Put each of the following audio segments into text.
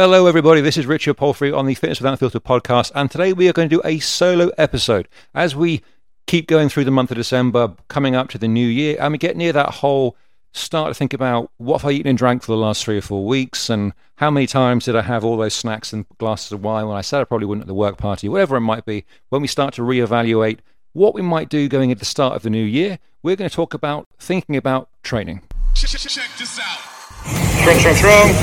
Hello, everybody. This is Richard Palfrey on the Fitness Without Filter podcast, and today we are going to do a solo episode as we keep going through the month of December, coming up to the new year, and we get near that whole start to think about what have I eaten and drank for the last three or four weeks, and how many times did I have all those snacks and glasses of wine when I said I probably wouldn't at the work party, whatever it might be. When we start to reevaluate what we might do going at the start of the new year, we're going to talk about thinking about training. Check this out.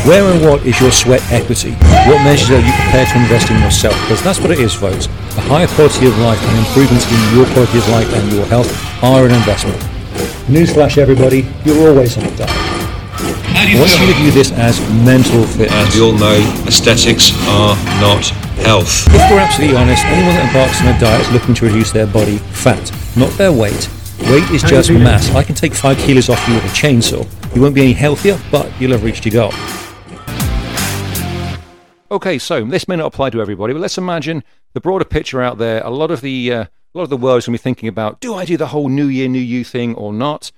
Where and what is your sweat equity? What measures are you prepared to invest in yourself? Because that's what it is, folks. A higher quality of life and improvements in your quality of life and your health are an investment. Newsflash, everybody, you're always on a diet. I want you to view this as mental fitness. As we all know, aesthetics are not health. If we're absolutely honest, anyone that embarks on a diet is looking to reduce their body fat, not their weight. Weight is just mass. I can take five kilos off you with a chainsaw. You won't be any healthier, but you'll have reached your goal. Okay, so this may not apply to everybody, but let's imagine the broader picture out there. A lot of the uh, a lot of the world is going to be thinking about: Do I do the whole New Year, New You thing or not?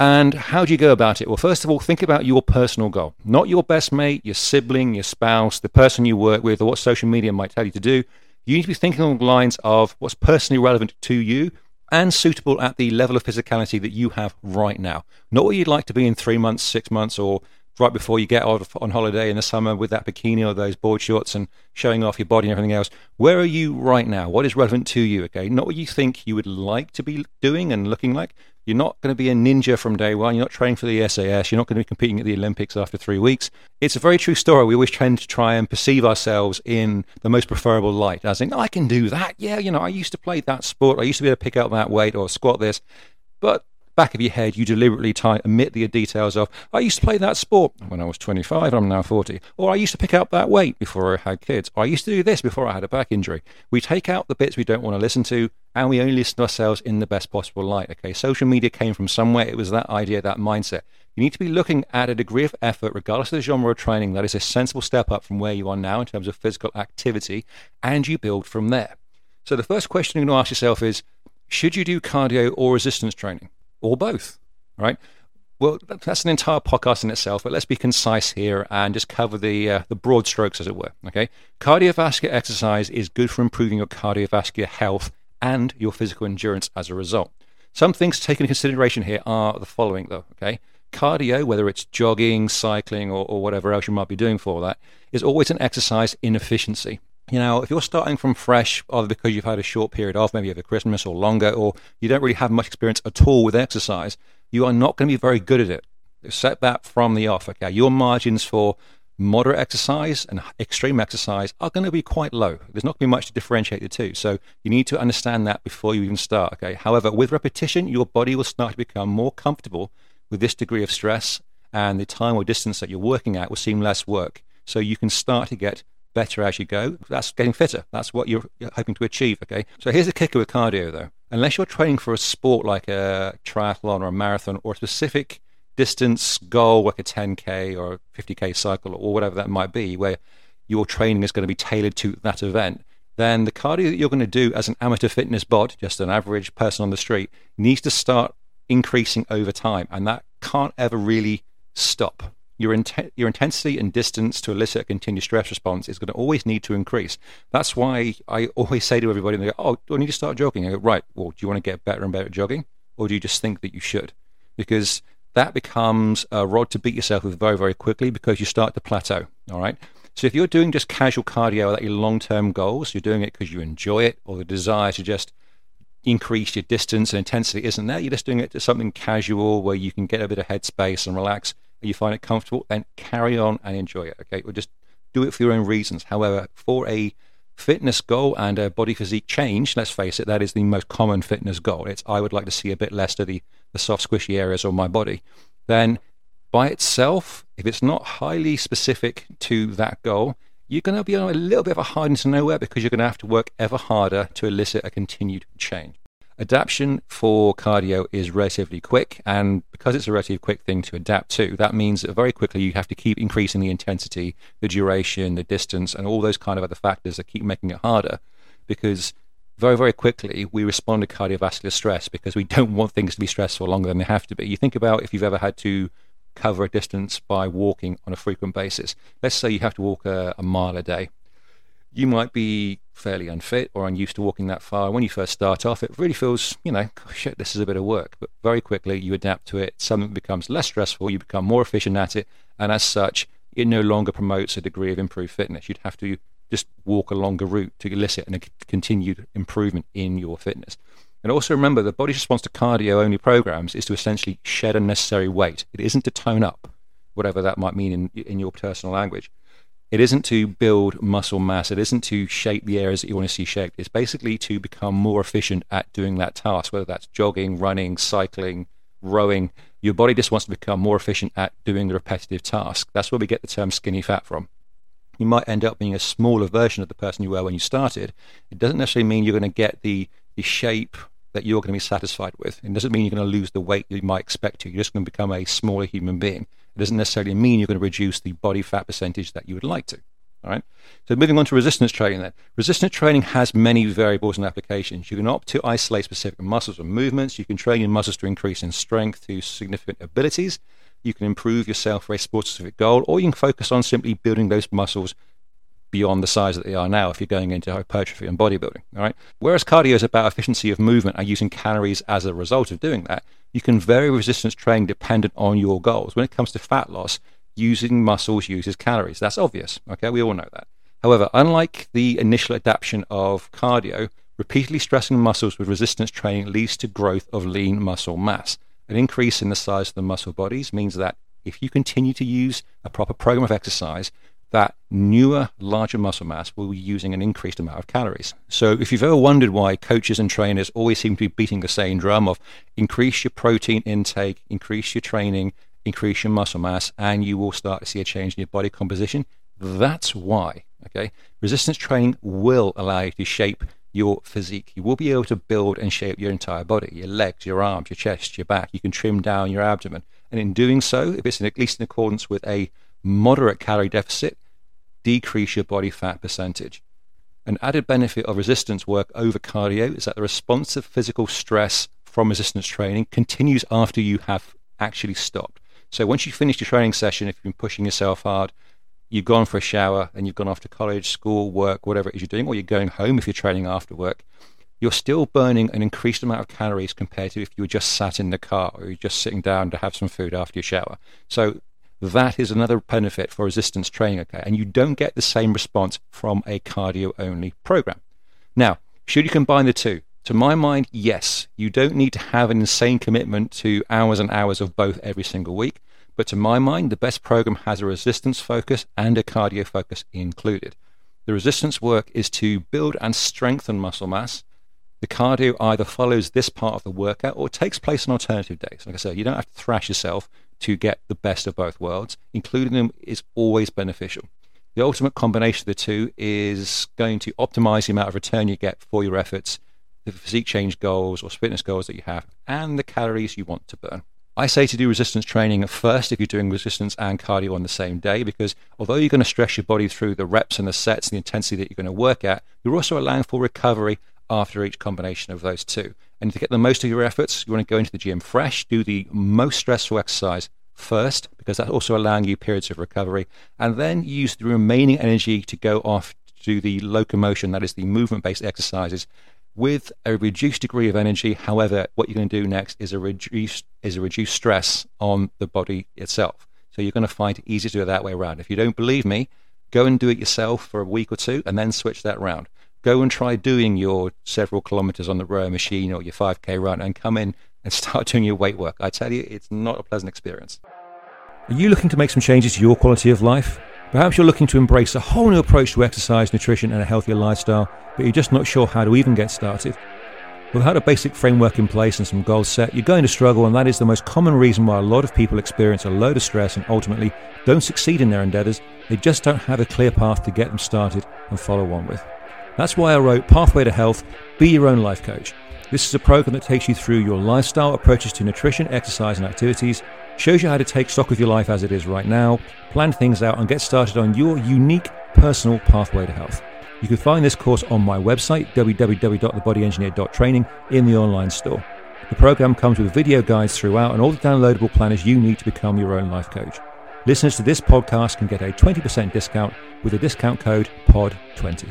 And how do you go about it? Well, first of all, think about your personal goal, not your best mate, your sibling, your spouse, the person you work with, or what social media might tell you to do. You need to be thinking along the lines of what's personally relevant to you and suitable at the level of physicality that you have right now. Not what you'd like to be in three months, six months, or right before you get off on holiday in the summer with that bikini or those board shorts and showing off your body and everything else. Where are you right now? What is relevant to you? Okay, not what you think you would like to be doing and looking like, you're not going to be a ninja from day one. You're not training for the SAS. You're not going to be competing at the Olympics after three weeks. It's a very true story. We always tend to try and perceive ourselves in the most preferable light, as in, oh, I can do that. Yeah, you know, I used to play that sport. I used to be able to pick up that weight or squat this. But back of your head, you deliberately tie, omit the details of, I used to play that sport when I was 25, I'm now 40. Or I used to pick up that weight before I had kids. Or I used to do this before I had a back injury. We take out the bits we don't want to listen to, and we only listen to ourselves in the best possible light. Okay, social media came from somewhere. It was that idea, that mindset. You need to be looking at a degree of effort, regardless of the genre of training, that is a sensible step up from where you are now in terms of physical activity, and you build from there. So the first question you're going to ask yourself is, should you do cardio or resistance training? Or both, right? Well, that's an entire podcast in itself, but let's be concise here and just cover the uh, the broad strokes, as it were. Okay, cardiovascular exercise is good for improving your cardiovascular health and your physical endurance as a result. Some things to into consideration here are the following, though. Okay, cardio, whether it's jogging, cycling, or, or whatever else you might be doing for that, is always an exercise inefficiency. You know, if you're starting from fresh, either because you've had a short period off, maybe over Christmas or longer, or you don't really have much experience at all with exercise, you are not going to be very good at it. Set that from the off. Okay, your margins for moderate exercise and extreme exercise are going to be quite low. There's not going to be much to differentiate the two. So you need to understand that before you even start. Okay. However, with repetition, your body will start to become more comfortable with this degree of stress, and the time or distance that you're working at will seem less work. So you can start to get better as you go. That's getting fitter. That's what you're, you're hoping to achieve. Okay. So here's the kicker with cardio, though. Unless you're training for a sport like a triathlon or a marathon or a specific distance goal, like a 10k or a 50k cycle or whatever that might be, where your training is going to be tailored to that event, then the cardio that you're going to do as an amateur fitness bod, just an average person on the street, needs to start increasing over time, and that can't ever really stop your, int- your intensity and distance to elicit a continued stress response is going to always need to increase. That's why I always say to everybody, they go, oh, do I need to start jogging? I go, right, well, do you want to get better and better at jogging? Or do you just think that you should? Because that becomes a rod to beat yourself with very, very quickly because you start to plateau, all right? So if you're doing just casual cardio without your long-term goals, you're doing it because you enjoy it or the desire to just increase your distance and intensity isn't there. You're just doing it to something casual where you can get a bit of headspace and relax you find it comfortable, then carry on and enjoy it. Okay, or just do it for your own reasons. However, for a fitness goal and a body physique change, let's face it, that is the most common fitness goal. It's I would like to see a bit less of the, the soft, squishy areas of my body. Then, by itself, if it's not highly specific to that goal, you're going to be on a little bit of a hard into nowhere because you're going to have to work ever harder to elicit a continued change. Adaptation for cardio is relatively quick, and because it's a relatively quick thing to adapt to, that means that very quickly you have to keep increasing the intensity, the duration, the distance, and all those kind of other factors that keep making it harder. Because very, very quickly we respond to cardiovascular stress because we don't want things to be stressful longer than they have to be. You think about if you've ever had to cover a distance by walking on a frequent basis. Let's say you have to walk a, a mile a day. You might be fairly unfit or unused to walking that far. When you first start off, it really feels, you know, oh, shit, this is a bit of work. But very quickly, you adapt to it. Something becomes less stressful. You become more efficient at it. And as such, it no longer promotes a degree of improved fitness. You'd have to just walk a longer route to elicit a continued improvement in your fitness. And also remember, the body's response to cardio only programs is to essentially shed unnecessary weight. It isn't to tone up, whatever that might mean in, in your personal language. It isn't to build muscle mass. It isn't to shape the areas that you want to see shaped. It's basically to become more efficient at doing that task, whether that's jogging, running, cycling, rowing. Your body just wants to become more efficient at doing the repetitive task. That's where we get the term skinny fat from. You might end up being a smaller version of the person you were when you started. It doesn't necessarily mean you're going to get the, the shape that you're going to be satisfied with. It doesn't mean you're going to lose the weight you might expect to. You're just going to become a smaller human being. It doesn't necessarily mean you're going to reduce the body fat percentage that you would like to. All right. So moving on to resistance training then. Resistance training has many variables and applications. You can opt to isolate specific muscles or movements. You can train your muscles to increase in strength to significant abilities. You can improve yourself for a sport specific goal, or you can focus on simply building those muscles beyond the size that they are now if you're going into hypertrophy and bodybuilding. All right. Whereas cardio is about efficiency of movement and using calories as a result of doing that, you can vary resistance training dependent on your goals. When it comes to fat loss, using muscles uses calories. That's obvious. Okay, we all know that. However, unlike the initial adaptation of cardio, repeatedly stressing muscles with resistance training leads to growth of lean muscle mass. An increase in the size of the muscle bodies means that if you continue to use a proper program of exercise, that newer, larger muscle mass will be using an increased amount of calories. So, if you've ever wondered why coaches and trainers always seem to be beating the same drum of increase your protein intake, increase your training, increase your muscle mass, and you will start to see a change in your body composition, that's why. Okay, resistance training will allow you to shape your physique. You will be able to build and shape your entire body, your legs, your arms, your chest, your back. You can trim down your abdomen, and in doing so, if it's in, at least in accordance with a moderate calorie deficit, decrease your body fat percentage. An added benefit of resistance work over cardio is that the response of physical stress from resistance training continues after you have actually stopped. So once you finish your training session, if you've been pushing yourself hard, you've gone for a shower and you've gone off to college, school, work, whatever it is you're doing, or you're going home if you're training after work, you're still burning an increased amount of calories compared to if you were just sat in the car or you're just sitting down to have some food after your shower. So that is another benefit for resistance training, okay? And you don't get the same response from a cardio only program. Now, should you combine the two? To my mind, yes. You don't need to have an insane commitment to hours and hours of both every single week. But to my mind, the best program has a resistance focus and a cardio focus included. The resistance work is to build and strengthen muscle mass. The cardio either follows this part of the workout or takes place on alternative days. Like I said, you don't have to thrash yourself to get the best of both worlds. Including them is always beneficial. The ultimate combination of the two is going to optimize the amount of return you get for your efforts, the physique change goals or fitness goals that you have, and the calories you want to burn. I say to do resistance training at first if you're doing resistance and cardio on the same day, because although you're going to stress your body through the reps and the sets and the intensity that you're going to work at, you're also allowing for recovery after each combination of those two. And to get the most of your efforts, you want to go into the gym fresh, do the most stressful exercise first, because that's also allowing you periods of recovery, and then use the remaining energy to go off to the locomotion, that is the movement based exercises, with a reduced degree of energy. However, what you're going to do next is a reduced is a reduced stress on the body itself. So you're going to find it easier to do it that way around. If you don't believe me, go and do it yourself for a week or two and then switch that around go and try doing your several kilometers on the row machine or your 5k run and come in and start doing your weight work. I tell you, it's not a pleasant experience. Are you looking to make some changes to your quality of life? Perhaps you're looking to embrace a whole new approach to exercise, nutrition, and a healthier lifestyle, but you're just not sure how to even get started. Without a basic framework in place and some goals set, you're going to struggle, and that is the most common reason why a lot of people experience a load of stress and ultimately don't succeed in their endeavors. They just don't have a clear path to get them started and follow on with. That's why I wrote Pathway to Health Be Your Own Life Coach. This is a program that takes you through your lifestyle approaches to nutrition, exercise, and activities, shows you how to take stock of your life as it is right now, plan things out, and get started on your unique personal pathway to health. You can find this course on my website, www.thebodyengineer.training, in the online store. The program comes with video guides throughout and all the downloadable planners you need to become your own life coach. Listeners to this podcast can get a 20% discount with the discount code POD20.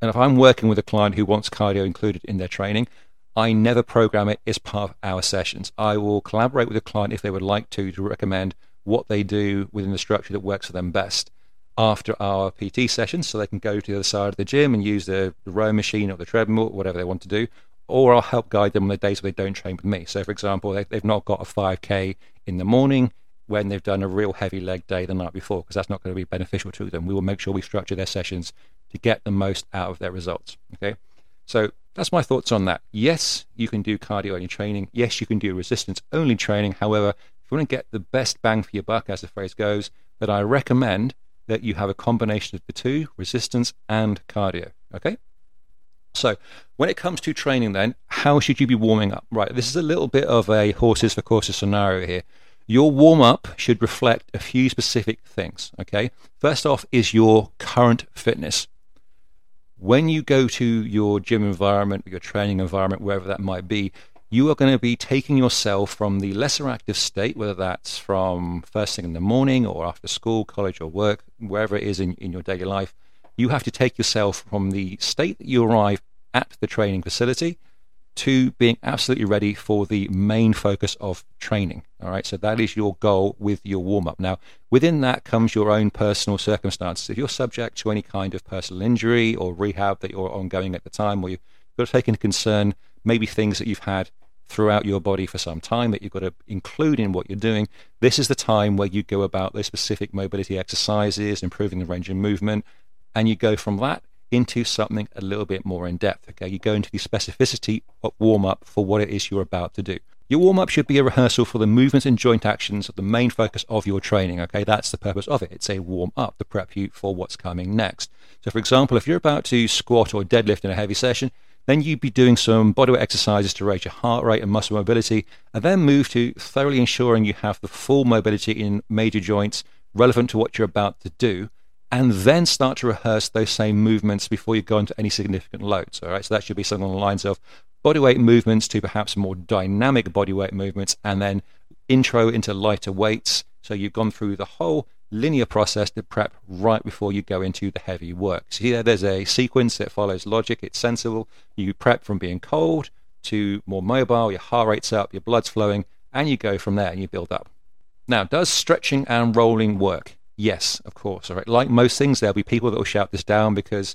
And if I'm working with a client who wants cardio included in their training, I never program it as part of our sessions. I will collaborate with the client if they would like to to recommend what they do within the structure that works for them best after our PT sessions so they can go to the other side of the gym and use the, the row machine or the treadmill, or whatever they want to do. Or I'll help guide them on the days where they don't train with me. So, for example, they, they've not got a 5K in the morning when they've done a real heavy leg day the night before, because that's not going to be beneficial to them. We will make sure we structure their sessions to get the most out of their results. Okay. So that's my thoughts on that. Yes, you can do cardio only training. Yes, you can do resistance only training. However, if you want to get the best bang for your buck, as the phrase goes, that I recommend that you have a combination of the two, resistance and cardio. Okay? So, when it comes to training, then, how should you be warming up? Right, this is a little bit of a horses for courses scenario here. Your warm up should reflect a few specific things. Okay, first off is your current fitness. When you go to your gym environment, your training environment, wherever that might be, you are going to be taking yourself from the lesser active state, whether that's from first thing in the morning or after school, college, or work, wherever it is in, in your daily life. You have to take yourself from the state that you arrive at the training facility to being absolutely ready for the main focus of training. All right, so that is your goal with your warm up. Now, within that comes your own personal circumstances. If you're subject to any kind of personal injury or rehab that you're ongoing at the time, or you've got to take into concern maybe things that you've had throughout your body for some time that you've got to include in what you're doing, this is the time where you go about those specific mobility exercises, improving the range of movement, and you go from that into something a little bit more in depth. Okay, you go into the specificity of warm up for what it is you're about to do. Your warm up should be a rehearsal for the movements and joint actions of the main focus of your training. Okay, that's the purpose of it. It's a warm up to prep you for what's coming next. So, for example, if you're about to squat or deadlift in a heavy session, then you'd be doing some bodyweight exercises to raise your heart rate and muscle mobility, and then move to thoroughly ensuring you have the full mobility in major joints relevant to what you're about to do and then start to rehearse those same movements before you go into any significant loads. All right, so that should be something along the lines of bodyweight movements to perhaps more dynamic bodyweight movements, and then intro into lighter weights. So you've gone through the whole linear process to prep right before you go into the heavy work. See, here there's a sequence that follows logic, it's sensible. You prep from being cold to more mobile, your heart rate's up, your blood's flowing, and you go from there and you build up. Now, does stretching and rolling work? Yes, of course. All right. Like most things, there'll be people that will shout this down because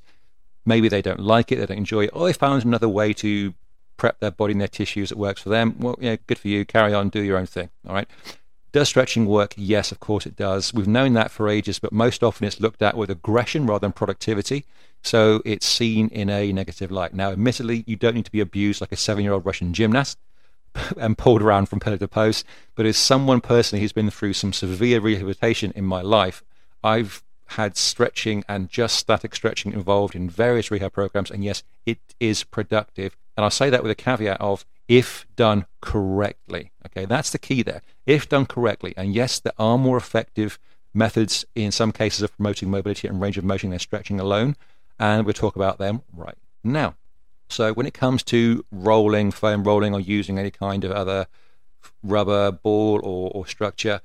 maybe they don't like it, they don't enjoy it, or they found another way to prep their body and their tissues that works for them. Well, yeah, good for you. Carry on, do your own thing. All right. Does stretching work? Yes, of course it does. We've known that for ages, but most often it's looked at with aggression rather than productivity. So it's seen in a negative light. Now, admittedly, you don't need to be abused like a seven year old Russian gymnast and pulled around from pillar to post. But as someone personally who's been through some severe rehabilitation in my life, I've had stretching and just static stretching involved in various rehab programs. And yes, it is productive. And I say that with a caveat of if done correctly. Okay, that's the key there. If done correctly. And yes, there are more effective methods in some cases of promoting mobility and range of motion than stretching alone. And we'll talk about them right now. So when it comes to rolling, foam rolling, or using any kind of other rubber ball or, or structure,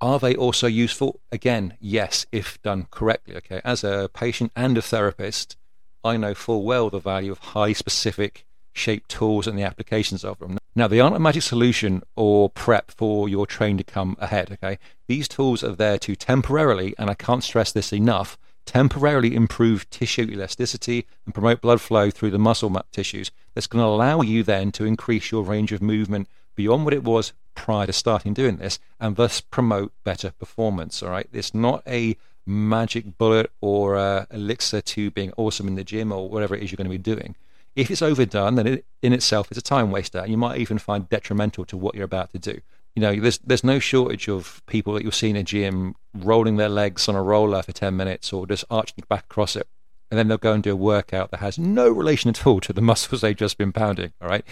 are they also useful? Again, yes, if done correctly. Okay, as a patient and a therapist, I know full well the value of high specific shape tools and the applications of them. Now, they aren't a magic solution or prep for your train to come ahead. Okay, these tools are there to temporarily, and I can't stress this enough, temporarily improve tissue elasticity and promote blood flow through the muscle tissues. That's going to allow you then to increase your range of movement beyond what it was prior to starting doing this and thus promote better performance. All right, it's not a magic bullet or a elixir to being awesome in the gym or whatever it is you're going to be doing. If it's overdone, then it in itself is a time waster, and you might even find detrimental to what you're about to do you know, there's there's no shortage of people that you'll see in a gym rolling their legs on a roller for 10 minutes or just arching back across it. And then they'll go and do a workout that has no relation at all to the muscles they've just been pounding. All right.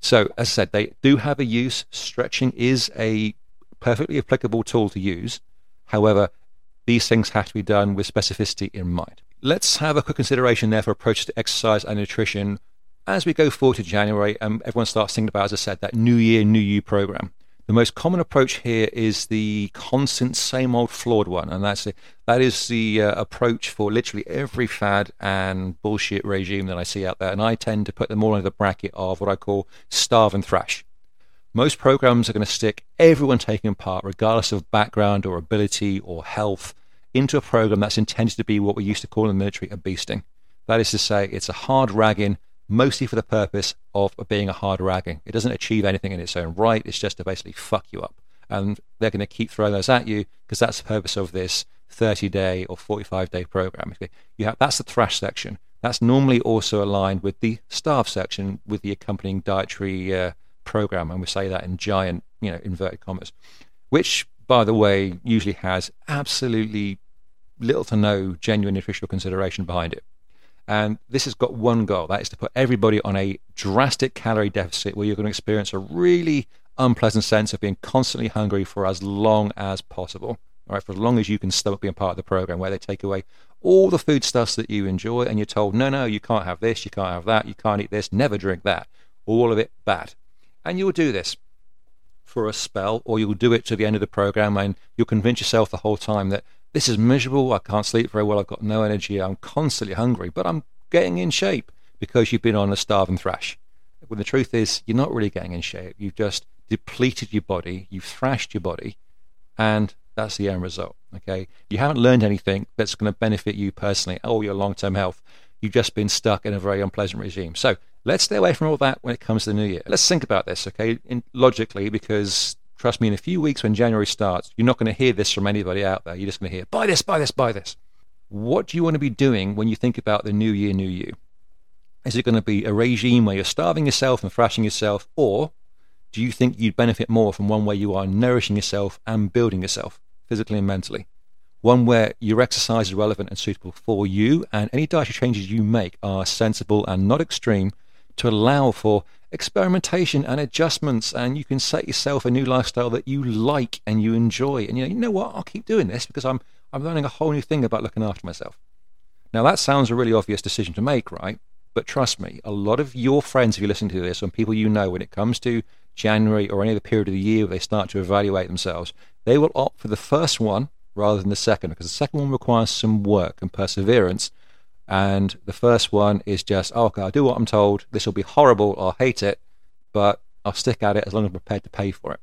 So, as I said, they do have a use. Stretching is a perfectly applicable tool to use. However, these things have to be done with specificity in mind. Let's have a quick consideration there for approaches to exercise and nutrition as we go forward to January, um, everyone starts thinking about, as I said, that New Year, New You program. The most common approach here is the constant, same old, flawed one, and that's the, that is the uh, approach for literally every fad and bullshit regime that I see out there. And I tend to put them all under the bracket of what I call starve and thrash. Most programs are going to stick everyone taking part, regardless of background or ability or health, into a program that's intended to be what we used to call in the military a beasting. That is to say, it's a hard ragging mostly for the purpose of being a hard ragging. It doesn't achieve anything in its own right. It's just to basically fuck you up. And they're going to keep throwing those at you because that's the purpose of this 30 day or 45 day program. You have, that's the thrash section. That's normally also aligned with the starve section with the accompanying dietary uh, program. And we say that in giant, you know, inverted commas, which, by the way, usually has absolutely little to no genuine nutritional consideration behind it. And this has got one goal that is to put everybody on a drastic calorie deficit where you're going to experience a really unpleasant sense of being constantly hungry for as long as possible. All right, for as long as you can stomach being part of the program, where they take away all the foodstuffs that you enjoy and you're told, no, no, you can't have this, you can't have that, you can't eat this, never drink that. All of it bad. And you'll do this for a spell, or you'll do it to the end of the program and you'll convince yourself the whole time that this is miserable. I can't sleep very well. I've got no energy. I'm constantly hungry, but I'm getting in shape because you've been on a starve and thrash. When the truth is, you're not really getting in shape. You've just depleted your body. You've thrashed your body, and that's the end result. Okay, you haven't learned anything that's going to benefit you personally or your long-term health. You've just been stuck in a very unpleasant regime. So let's stay away from all that when it comes to the new year. Let's think about this, okay, in, logically, because Trust me, in a few weeks when January starts, you're not going to hear this from anybody out there. You're just going to hear, buy this, buy this, buy this. What do you want to be doing when you think about the new year, new you? Is it going to be a regime where you're starving yourself and thrashing yourself, or do you think you'd benefit more from one where you are nourishing yourself and building yourself physically and mentally? One where your exercise is relevant and suitable for you, and any dietary changes you make are sensible and not extreme to allow for experimentation and adjustments and you can set yourself a new lifestyle that you like and you enjoy and you know, you know what I'll keep doing this because I'm I'm learning a whole new thing about looking after myself. Now that sounds a really obvious decision to make, right? But trust me, a lot of your friends, if you listen to this, and people you know, when it comes to January or any other period of the year where they start to evaluate themselves, they will opt for the first one rather than the second because the second one requires some work and perseverance and the first one is just, oh, okay, I'll do what I'm told. This will be horrible. I'll hate it, but I'll stick at it as long as I'm prepared to pay for it,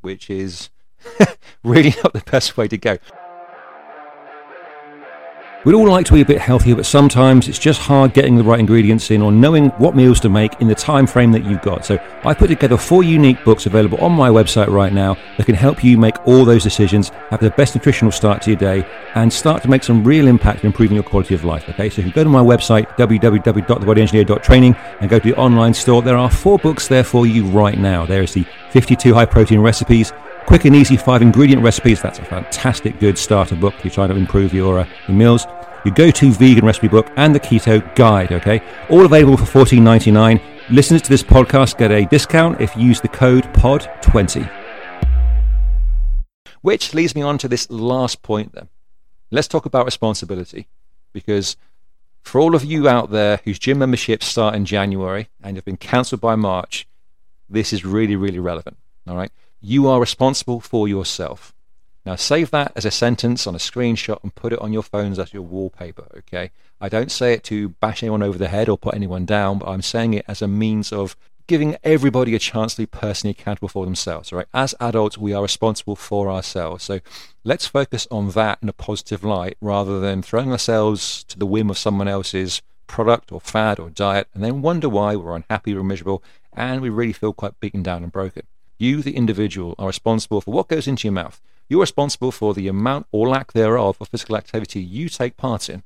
which is really not the best way to go. We'd all like to be a bit healthier, but sometimes it's just hard getting the right ingredients in or knowing what meals to make in the time frame that you've got. So I put together four unique books available on my website right now that can help you make all those decisions, have the best nutritional start to your day, and start to make some real impact in improving your quality of life. Okay, so if you go to my website, www.thebodyengineer.training, and go to the online store, there are four books there for you right now. There is the 52 high protein recipes, Quick and easy five ingredient recipes. That's a fantastic good starter book. if You're trying to improve your, uh, your meals. Your go-to vegan recipe book and the keto guide. Okay, all available for $14.99. Listeners to this podcast get a discount if you use the code POD20. Which leads me on to this last point then. Let's talk about responsibility because for all of you out there whose gym memberships start in January and have been cancelled by March, this is really, really relevant. All right. You are responsible for yourself. Now save that as a sentence on a screenshot and put it on your phones as your wallpaper, okay? I don't say it to bash anyone over the head or put anyone down, but I'm saying it as a means of giving everybody a chance to be personally accountable for themselves, right? As adults, we are responsible for ourselves. So let's focus on that in a positive light rather than throwing ourselves to the whim of someone else's product or fad or diet and then wonder why we're unhappy or miserable and we really feel quite beaten down and broken. You, the individual, are responsible for what goes into your mouth. You're responsible for the amount or lack thereof of physical activity you take part in.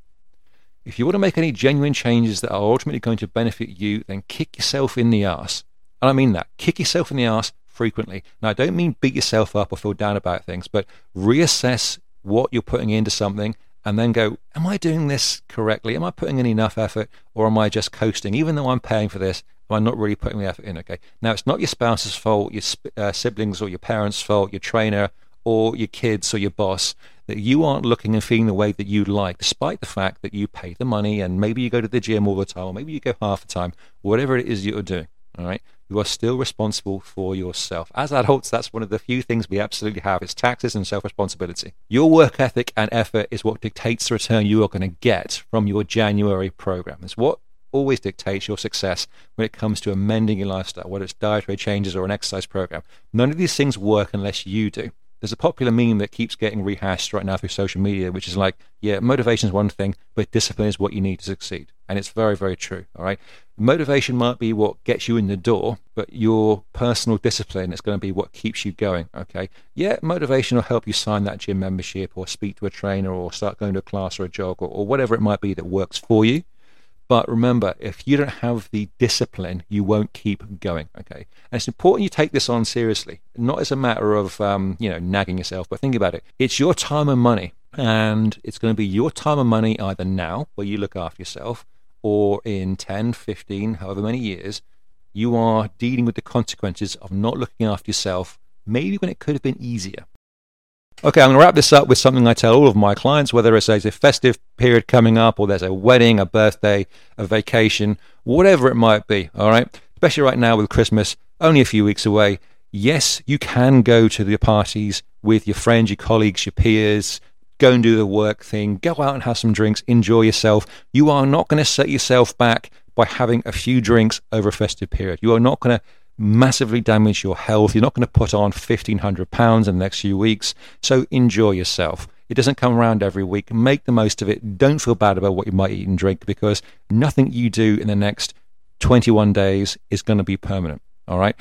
If you want to make any genuine changes that are ultimately going to benefit you, then kick yourself in the ass. And I mean that. Kick yourself in the ass frequently. Now, I don't mean beat yourself up or feel down about things, but reassess what you're putting into something and then go, Am I doing this correctly? Am I putting in enough effort or am I just coasting? Even though I'm paying for this, I not really putting the effort in? Okay. Now, it's not your spouse's fault, your uh, siblings or your parents' fault, your trainer or your kids or your boss that you aren't looking and feeling the way that you'd like, despite the fact that you pay the money and maybe you go to the gym all the time, or maybe you go half the time, whatever it is you're doing, all right? You are still responsible for yourself. As adults, that's one of the few things we absolutely have is taxes and self responsibility. Your work ethic and effort is what dictates the return you are going to get from your January program. It's what always dictates your success when it comes to amending your lifestyle, whether it's dietary changes or an exercise program. None of these things work unless you do. There's a popular meme that keeps getting rehashed right now through social media, which is like, yeah, motivation is one thing, but discipline is what you need to succeed. And it's very, very true. All right. Motivation might be what gets you in the door, but your personal discipline is going to be what keeps you going. Okay. Yeah, motivation will help you sign that gym membership or speak to a trainer or start going to a class or a jog or, or whatever it might be that works for you. But remember, if you don't have the discipline, you won't keep going. Okay, and it's important you take this on seriously, not as a matter of um, you know nagging yourself, but think about it. It's your time and money, and it's going to be your time and money either now, where you look after yourself, or in 10, 15, however many years, you are dealing with the consequences of not looking after yourself. Maybe when it could have been easier. Okay, I'm going to wrap this up with something I tell all of my clients, whether it's a festive period coming up or there's a wedding, a birthday, a vacation, whatever it might be. All right. Especially right now with Christmas only a few weeks away. Yes, you can go to the parties with your friends, your colleagues, your peers, go and do the work thing, go out and have some drinks, enjoy yourself. You are not going to set yourself back by having a few drinks over a festive period. You are not going to massively damage your health. You're not going to put on 1,500 pounds in the next few weeks. So enjoy yourself. It doesn't come around every week. Make the most of it. Don't feel bad about what you might eat and drink because nothing you do in the next 21 days is going to be permanent. All right.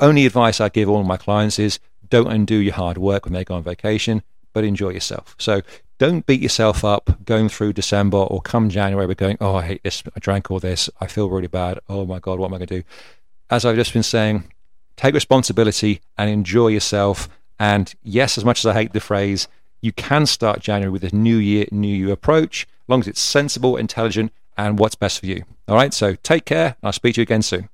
Only advice I give all my clients is don't undo your hard work when they go on vacation, but enjoy yourself. So don't beat yourself up going through December or come January with going, oh, I hate this. I drank all this. I feel really bad. Oh my God, what am I going to do? As I've just been saying, take responsibility and enjoy yourself. And yes, as much as I hate the phrase, you can start January with a new year, new you approach, as long as it's sensible, intelligent, and what's best for you. All right, so take care. I'll speak to you again soon.